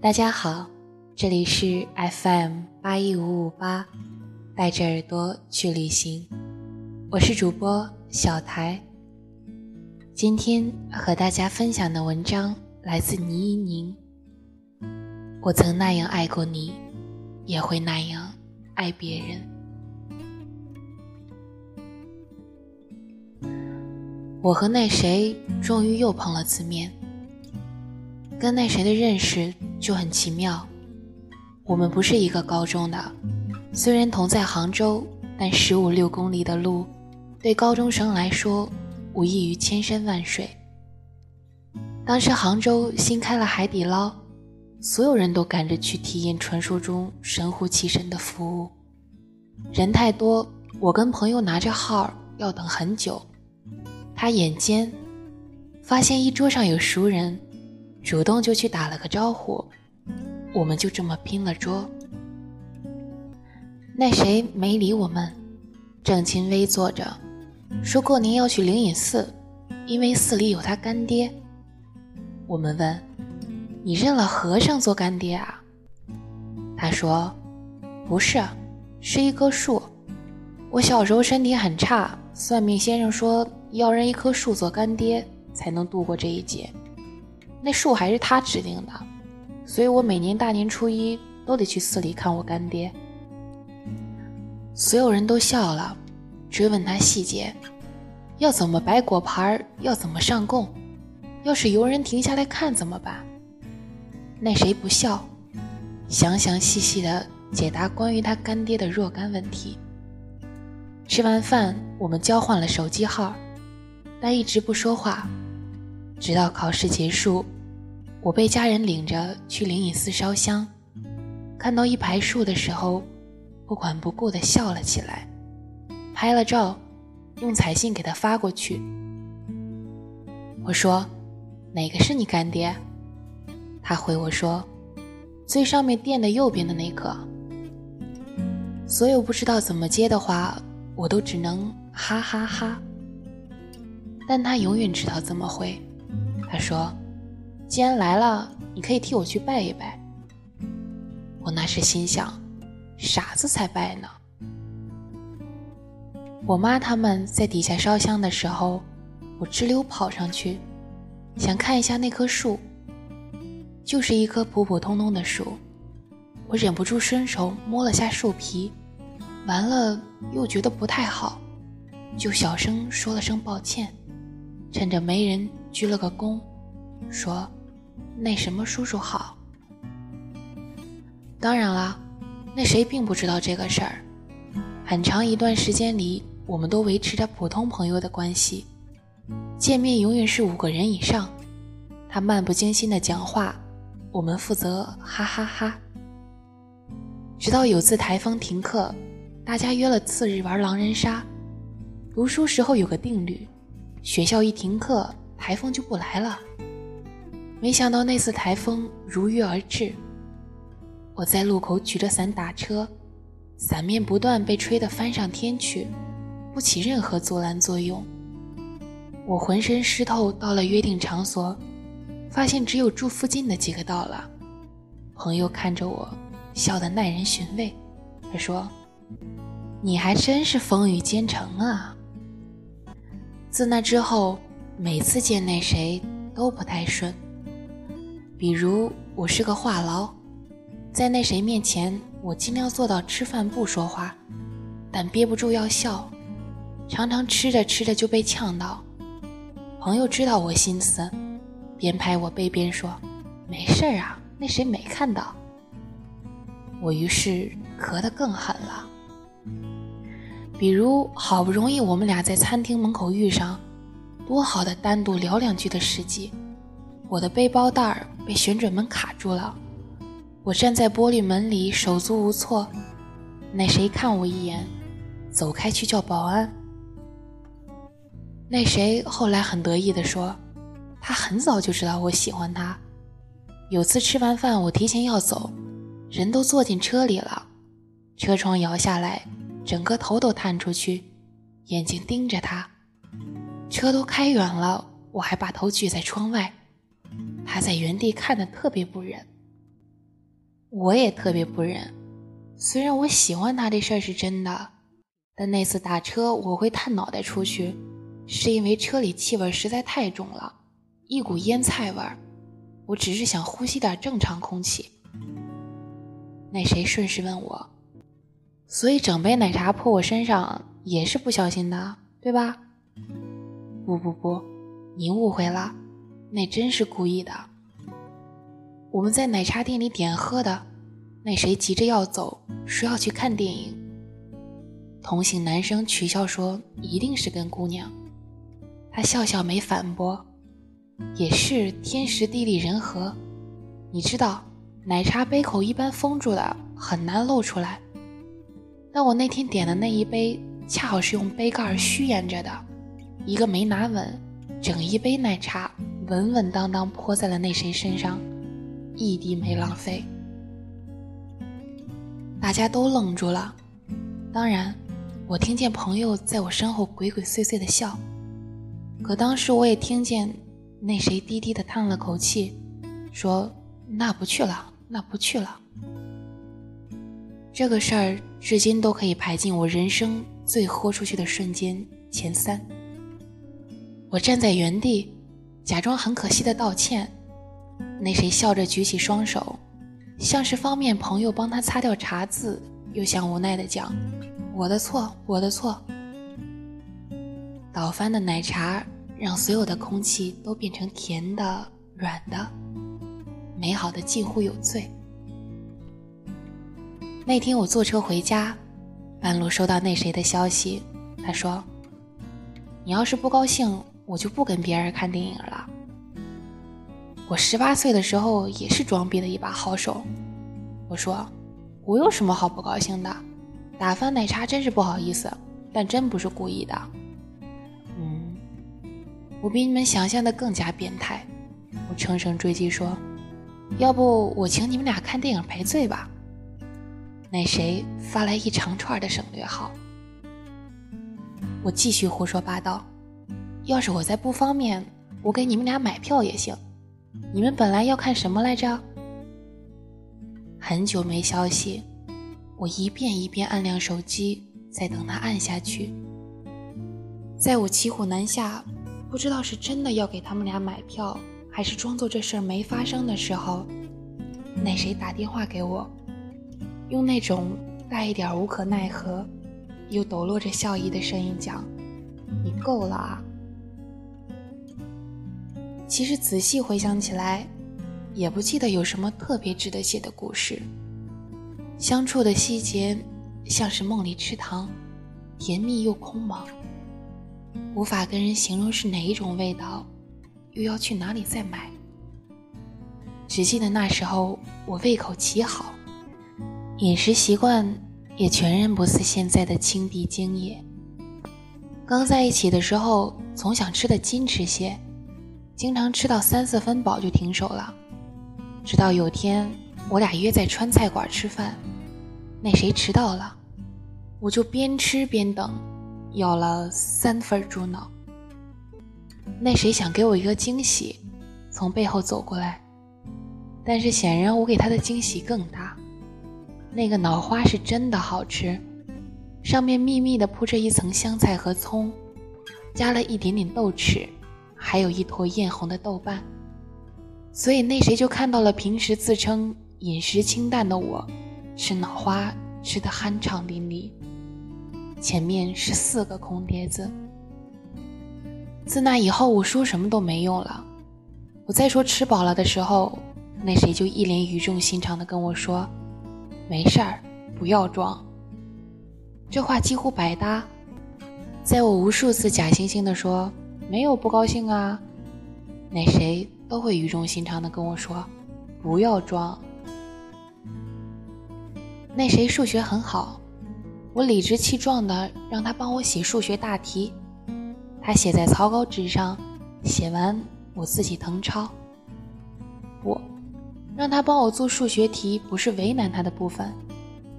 大家好，这里是 FM 八一五五八，带着耳朵去旅行，我是主播小台。今天和大家分享的文章来自倪一宁。我曾那样爱过你，也会那样爱别人。我和那谁终于又碰了次面，跟那谁的认识就很奇妙。我们不是一个高中的，虽然同在杭州，但十五六公里的路，对高中生来说无异于千山万水。当时杭州新开了海底捞，所有人都赶着去体验传说中神乎其神的服务，人太多，我跟朋友拿着号要等很久。他眼尖，发现一桌上有熟人，主动就去打了个招呼，我们就这么拼了桌。那谁没理我们，郑清微坐着，说过年要去灵隐寺，因为寺里有他干爹。我们问：“你认了和尚做干爹啊？”他说：“不是，是一棵树。我小时候身体很差，算命先生说。”要认一棵树做干爹，才能度过这一劫。那树还是他指定的，所以我每年大年初一都得去寺里看我干爹。所有人都笑了，追问他细节：要怎么摆果盘？要怎么上供？要是游人停下来看怎么办？那谁不笑，详详细细的解答关于他干爹的若干问题。吃完饭，我们交换了手机号。但一直不说话，直到考试结束，我被家人领着去灵隐寺烧香，看到一排树的时候，不管不顾地笑了起来，拍了照，用彩信给他发过去。我说：“哪个是你干爹？”他回我说：“最上面垫的右边的那个。”所有不知道怎么接的话，我都只能哈哈哈。但他永远知道怎么回。他说：“既然来了，你可以替我去拜一拜。”我那时心想：“傻子才拜呢。”我妈他们在底下烧香的时候，我直溜跑上去，想看一下那棵树。就是一棵普普通通的树，我忍不住伸手摸了下树皮，完了又觉得不太好，就小声说了声抱歉。趁着没人，鞠了个躬，说：“那什么叔叔好。”当然了，那谁并不知道这个事儿。很长一段时间里，我们都维持着普通朋友的关系，见面永远是五个人以上。他漫不经心的讲话，我们负责哈哈哈。直到有次台风停课，大家约了次日玩狼人杀。读书时候有个定律。学校一停课，台风就不来了。没想到那次台风如约而至。我在路口举着伞打车，伞面不断被吹得翻上天去，不起任何阻拦作用。我浑身湿透，到了约定场所，发现只有住附近的几个到了。朋友看着我，笑得耐人寻味。他说：“你还真是风雨兼程啊。”自那之后，每次见那谁都不太顺。比如我是个话痨，在那谁面前，我尽量做到吃饭不说话，但憋不住要笑，常常吃着吃着就被呛到。朋友知道我心思，边拍我背边说：“没事儿啊，那谁没看到。”我于是咳得更狠了。比如，好不容易我们俩在餐厅门口遇上，多好的单独聊两句的时机。我的背包带儿被旋转门卡住了，我站在玻璃门里手足无措。那谁看我一眼，走开去叫保安。那谁后来很得意地说，他很早就知道我喜欢他。有次吃完饭，我提前要走，人都坐进车里了，车窗摇下来。整个头都探出去，眼睛盯着他。车都开远了，我还把头举在窗外。他在原地看得特别不忍。我也特别不忍。虽然我喜欢他这事儿是真的，但那次打车我会探脑袋出去，是因为车里气味实在太重了，一股腌菜味儿。我只是想呼吸点正常空气。那谁顺势问我，所以整杯奶茶泼我身上也是不小心的，对吧？不不不，您误会了，那真是故意的。我们在奶茶店里点喝的，那谁急着要走，说要去看电影。同行男生取笑说一定是跟姑娘，他笑笑没反驳。也是天时地利人和，你知道，奶茶杯口一般封住的，很难露出来。但我那天点的那一杯，恰好是用杯盖虚掩着的，一个没拿稳，整一杯奶茶稳稳当当泼在了那谁身上，一滴没浪费。大家都愣住了，当然，我听见朋友在我身后鬼鬼祟祟的笑，可当时我也听见。那谁低低的叹了口气，说：“那不去了，那不去了。”这个事儿至今都可以排进我人生最豁出去的瞬间前三。我站在原地，假装很可惜的道歉。那谁笑着举起双手，像是方便朋友帮他擦掉茶渍，又像无奈的讲：“我的错，我的错。”倒翻的奶茶。让所有的空气都变成甜的、软的、美好的，近乎有罪。那天我坐车回家，半路收到那谁的消息，他说：“你要是不高兴，我就不跟别人看电影了。”我十八岁的时候也是装逼的一把好手，我说：“我有什么好不高兴的？打翻奶茶真是不好意思，但真不是故意的。”嗯我比你们想象的更加变态，我乘胜追击说：“要不我请你们俩看电影赔罪吧？”那谁发来一长串的省略号。我继续胡说八道：“要是我在不方便，我给你们俩买票也行。你们本来要看什么来着？”很久没消息，我一遍一遍按亮手机，在等他按下去。在我骑虎难下。不知道是真的要给他们俩买票，还是装作这事儿没发生的时候，那谁打电话给我，用那种带一点无可奈何，又抖落着笑意的声音讲：“你够了啊！”其实仔细回想起来，也不记得有什么特别值得写的故事。相处的细节像是梦里吃糖，甜蜜又空茫。无法跟人形容是哪一种味道，又要去哪里再买？只记得那时候我胃口极好，饮食习惯也全然不似现在的清碧精液。刚在一起的时候，总想吃的矜持些，经常吃到三四分饱就停手了。直到有天我俩约在川菜馆吃饭，那谁迟到了，我就边吃边等。咬了三份猪脑，那谁想给我一个惊喜，从背后走过来，但是显然我给他的惊喜更大。那个脑花是真的好吃，上面密密的铺着一层香菜和葱，加了一点点豆豉，还有一坨艳红的豆瓣，所以那谁就看到了平时自称饮食清淡的我，吃脑花吃得酣畅淋漓。前面是四个空碟子。自那以后，我说什么都没用了。我再说吃饱了的时候，那谁就一脸语重心长的跟我说：“没事儿，不要装。”这话几乎百搭。在我无数次假惺惺的说“没有不高兴啊”，那谁都会语重心长的跟我说：“不要装。”那谁数学很好。我理直气壮的让他帮我写数学大题，他写在草稿纸上，写完我自己誊抄。不，让他帮我做数学题不是为难他的部分，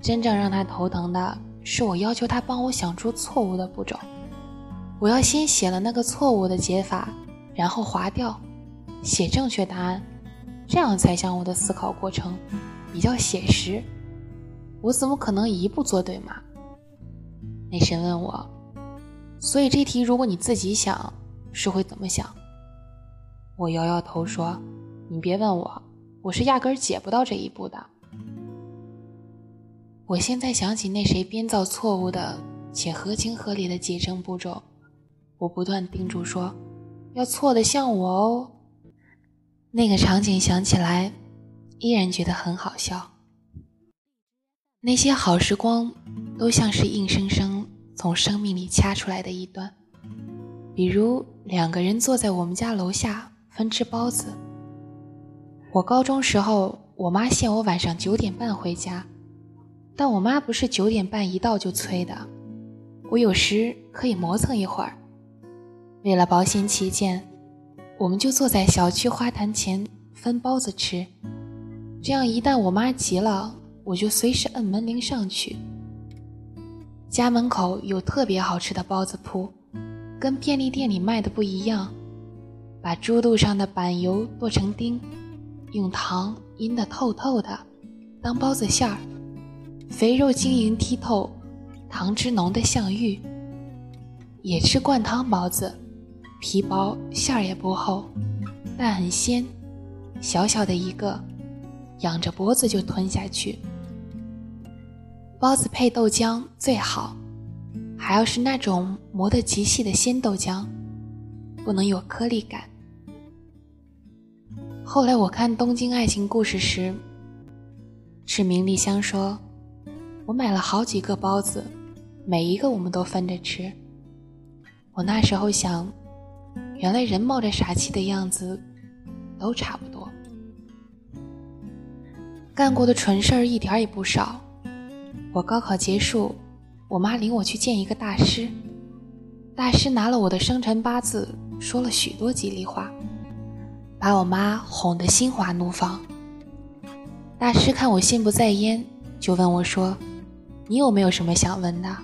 真正让他头疼的是我要求他帮我想出错误的步骤。我要先写了那个错误的解法，然后划掉，写正确答案，这样才像我的思考过程。比较写实，我怎么可能一步做对嘛？那神问我，所以这题如果你自己想，是会怎么想？我摇摇头说，你别问我，我是压根儿解不到这一步的。我现在想起那谁编造错误的且合情合理的解证步骤，我不断叮嘱说，要错的像我哦。那个场景想起来，依然觉得很好笑。那些好时光，都像是硬生生从生命里掐出来的一段。比如两个人坐在我们家楼下分吃包子。我高中时候，我妈限我晚上九点半回家，但我妈不是九点半一到就催的，我有时可以磨蹭一会儿。为了保险起见。我们就坐在小区花坛前分包子吃，这样一旦我妈急了，我就随时摁门铃上去。家门口有特别好吃的包子铺，跟便利店里卖的不一样，把猪肚上的板油剁成丁，用糖腌得透透的，当包子馅儿，肥肉晶莹剔透，糖汁浓得像玉。也吃灌汤包子。皮薄馅儿也不厚，但很鲜，小小的一个，仰着脖子就吞下去。包子配豆浆最好，还要是那种磨得极细的鲜豆浆，不能有颗粒感。后来我看《东京爱情故事》时，赤名丽香说：“我买了好几个包子，每一个我们都分着吃。”我那时候想。原来人冒着傻气的样子，都差不多。干过的蠢事儿一点也不少。我高考结束，我妈领我去见一个大师。大师拿了我的生辰八字，说了许多吉利话，把我妈哄得心花怒放。大师看我心不在焉，就问我说：“你有没有什么想问的？”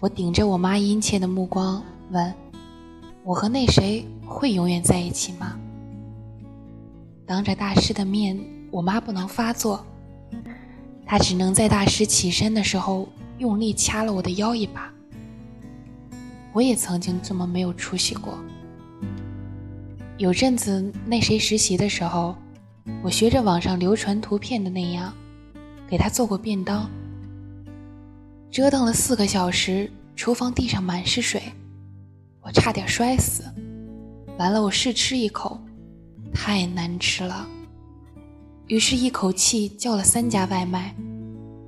我顶着我妈殷切的目光问。我和那谁会永远在一起吗？当着大师的面，我妈不能发作，她只能在大师起身的时候用力掐了我的腰一把。我也曾经这么没有出息过。有阵子那谁实习的时候，我学着网上流传图片的那样，给他做过便当，折腾了四个小时，厨房地上满是水。我差点摔死，完了，我试吃一口，太难吃了。于是，一口气叫了三家外卖，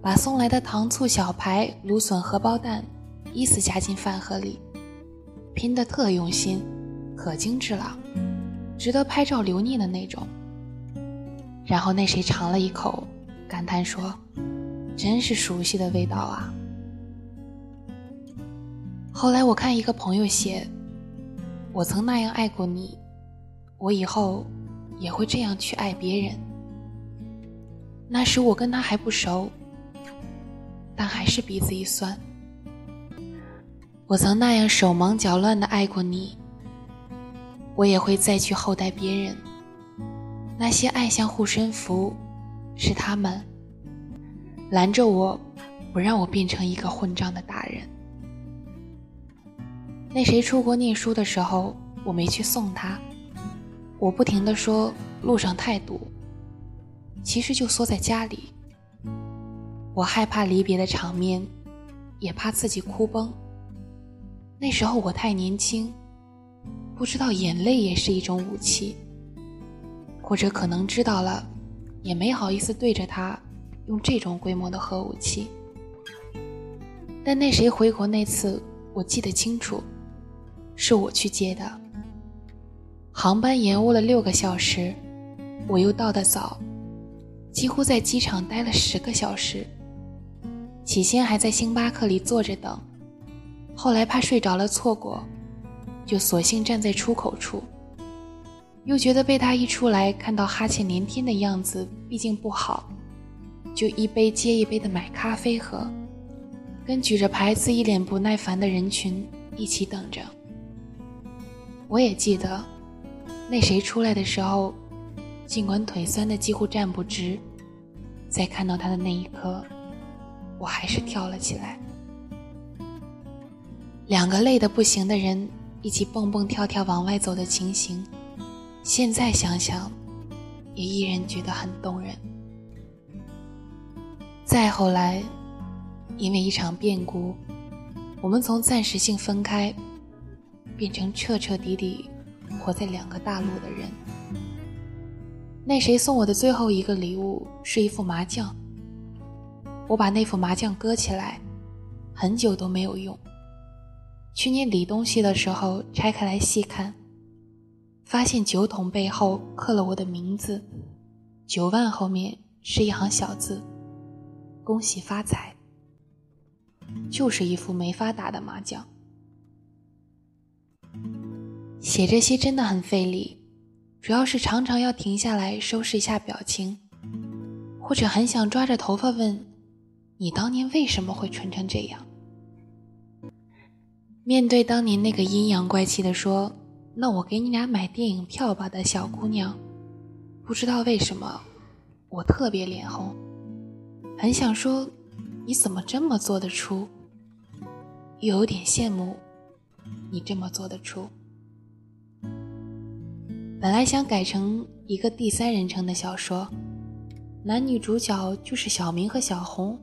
把送来的糖醋小排、芦笋荷包蛋依次夹进饭盒里，拼得特用心，可精致了，值得拍照留念的那种。然后那谁尝了一口，感叹说：“真是熟悉的味道啊。”后来我看一个朋友写：“我曾那样爱过你，我以后也会这样去爱别人。”那时我跟他还不熟，但还是鼻子一酸。我曾那样手忙脚乱的爱过你，我也会再去厚待别人。那些爱像护身符，是他们拦着我，不让我变成一个混账的大人。那谁出国念书的时候，我没去送他。我不停的说路上太堵，其实就缩在家里。我害怕离别的场面，也怕自己哭崩。那时候我太年轻，不知道眼泪也是一种武器，或者可能知道了，也没好意思对着他用这种规模的核武器。但那谁回国那次，我记得清楚。是我去接的，航班延误了六个小时，我又到的早，几乎在机场待了十个小时。起先还在星巴克里坐着等，后来怕睡着了错过，就索性站在出口处。又觉得被他一出来看到哈欠连天的样子，毕竟不好，就一杯接一杯的买咖啡喝，跟举着牌子一脸不耐烦的人群一起等着。我也记得，那谁出来的时候，尽管腿酸的几乎站不直，在看到他的那一刻，我还是跳了起来。两个累得不行的人一起蹦蹦跳跳往外走的情形，现在想想，也依然觉得很动人。再后来，因为一场变故，我们从暂时性分开，变成彻彻底底活在两个大陆的人。那谁送我的最后一个礼物是一副麻将，我把那副麻将搁起来，很久都没有用。去年理东西的时候拆开来细看，发现酒桶背后刻了我的名字，九万后面是一行小字：“恭喜发财。”就是一副没法打的麻将，写这些真的很费力。主要是常常要停下来收拾一下表情，或者很想抓着头发问：“你当年为什么会蠢成这样？”面对当年那个阴阳怪气的说：“那我给你俩买电影票吧”的小姑娘，不知道为什么我特别脸红，很想说：“你怎么这么做得出？”又有点羡慕你这么做得出。本来想改成一个第三人称的小说，男女主角就是小明和小红。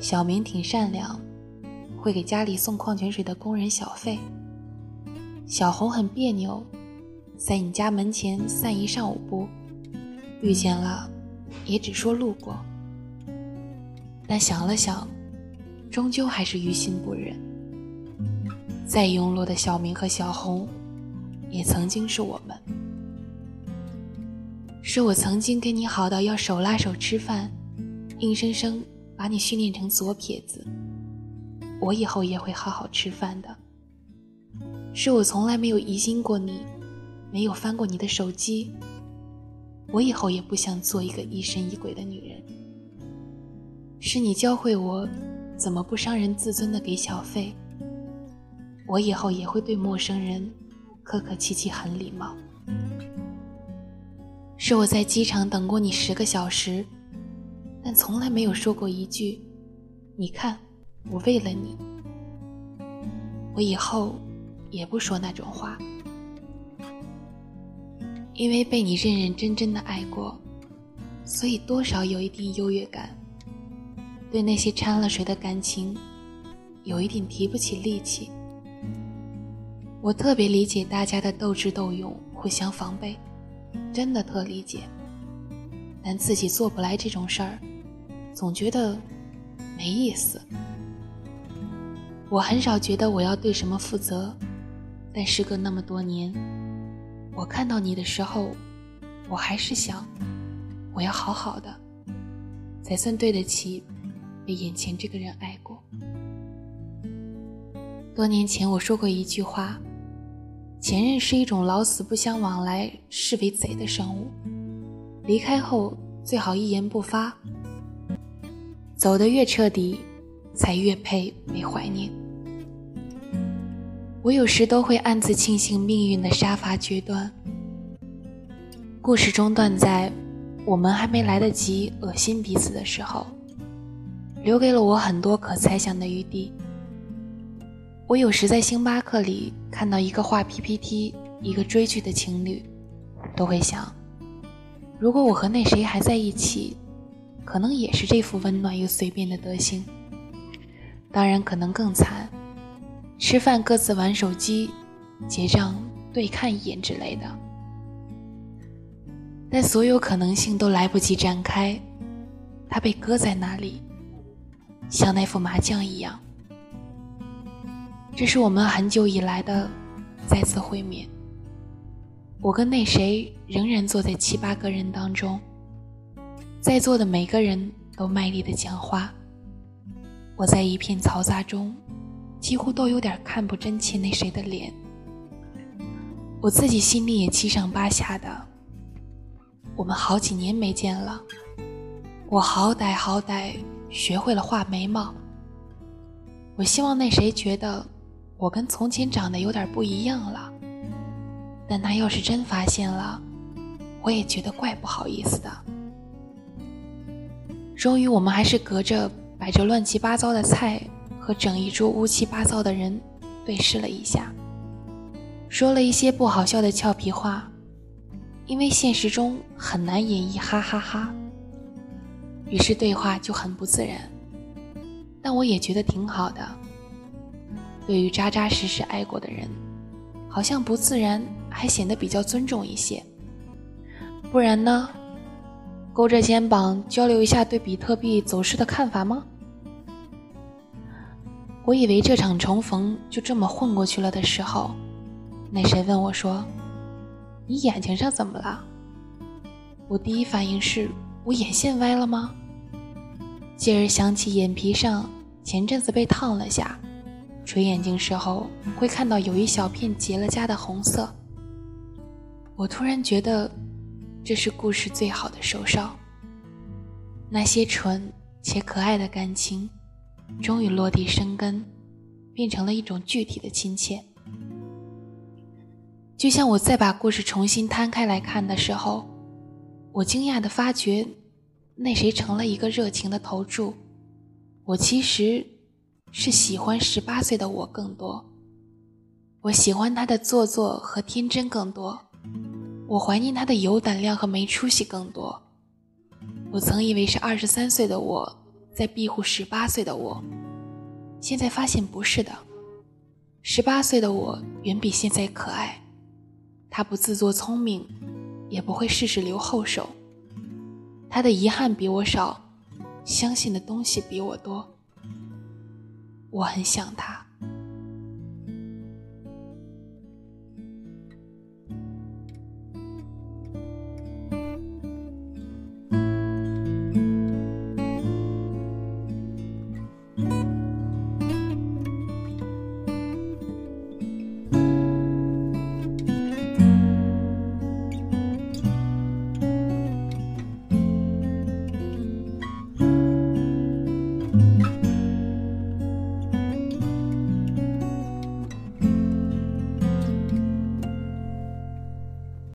小明挺善良，会给家里送矿泉水的工人小费。小红很别扭，在你家门前散一上午步，遇见了也只说路过。但想了想，终究还是于心不忍。再庸碌的小明和小红。也曾经是我们，是我曾经跟你好到要手拉手吃饭，硬生生把你训练成左撇子。我以后也会好好吃饭的。是我从来没有疑心过你，没有翻过你的手机。我以后也不想做一个疑神疑鬼的女人。是你教会我怎么不伤人自尊的给小费。我以后也会对陌生人。客客气气，很礼貌。是我在机场等过你十个小时，但从来没有说过一句：“你看，我为了你。”我以后也不说那种话，因为被你认认真真的爱过，所以多少有一定优越感。对那些掺了水的感情，有一点提不起力气。我特别理解大家的斗智斗勇、互相防备，真的特理解。但自己做不来这种事儿，总觉得没意思。我很少觉得我要对什么负责，但时隔那么多年，我看到你的时候，我还是想，我要好好的，才算对得起被眼前这个人爱过。多年前我说过一句话。前任是一种老死不相往来、视为贼的生物，离开后最好一言不发。走得越彻底，才越配被怀念。我有时都会暗自庆幸命运的杀伐决断。故事中断在我们还没来得及恶心彼此的时候，留给了我很多可猜想的余地。我有时在星巴克里看到一个画 PPT、一个追剧的情侣，都会想：如果我和那谁还在一起，可能也是这副温暖又随便的德行。当然，可能更惨，吃饭各自玩手机，结账对看一眼之类的。但所有可能性都来不及展开，它被搁在那里，像那副麻将一样。这是我们很久以来的再次会面。我跟那谁仍然坐在七八个人当中，在座的每个人都卖力的讲话。我在一片嘈杂中，几乎都有点看不真切那谁的脸。我自己心里也七上八下的。我们好几年没见了，我好歹好歹学会了画眉毛。我希望那谁觉得。我跟从前长得有点不一样了，但他要是真发现了，我也觉得怪不好意思的。终于，我们还是隔着摆着乱七八糟的菜和整一桌乌七八糟的人对视了一下，说了一些不好笑的俏皮话，因为现实中很难演绎哈哈哈，于是对话就很不自然。但我也觉得挺好的。对于扎扎实实爱过的人，好像不自然还显得比较尊重一些。不然呢？勾着肩膀交流一下对比特币走势的看法吗？我以为这场重逢就这么混过去了的时候，那谁问我说：“你眼睛上怎么了？”我第一反应是我眼线歪了吗？继而想起眼皮上前阵子被烫了下，垂眼睛时候会看到有一小片结了痂的红色。我突然觉得。这是故事最好的收梢。那些纯且可爱的感情，终于落地生根，变成了一种具体的亲切。就像我再把故事重新摊开来看的时候，我惊讶地发觉，那谁成了一个热情的投注。我其实是喜欢十八岁的我更多，我喜欢他的做作和天真更多。我怀念他的有胆量和没出息更多。我曾以为是二十三岁的我在庇护十八岁的我，现在发现不是的。十八岁的我远比现在可爱，他不自作聪明，也不会事事留后手。他的遗憾比我少，相信的东西比我多。我很想他。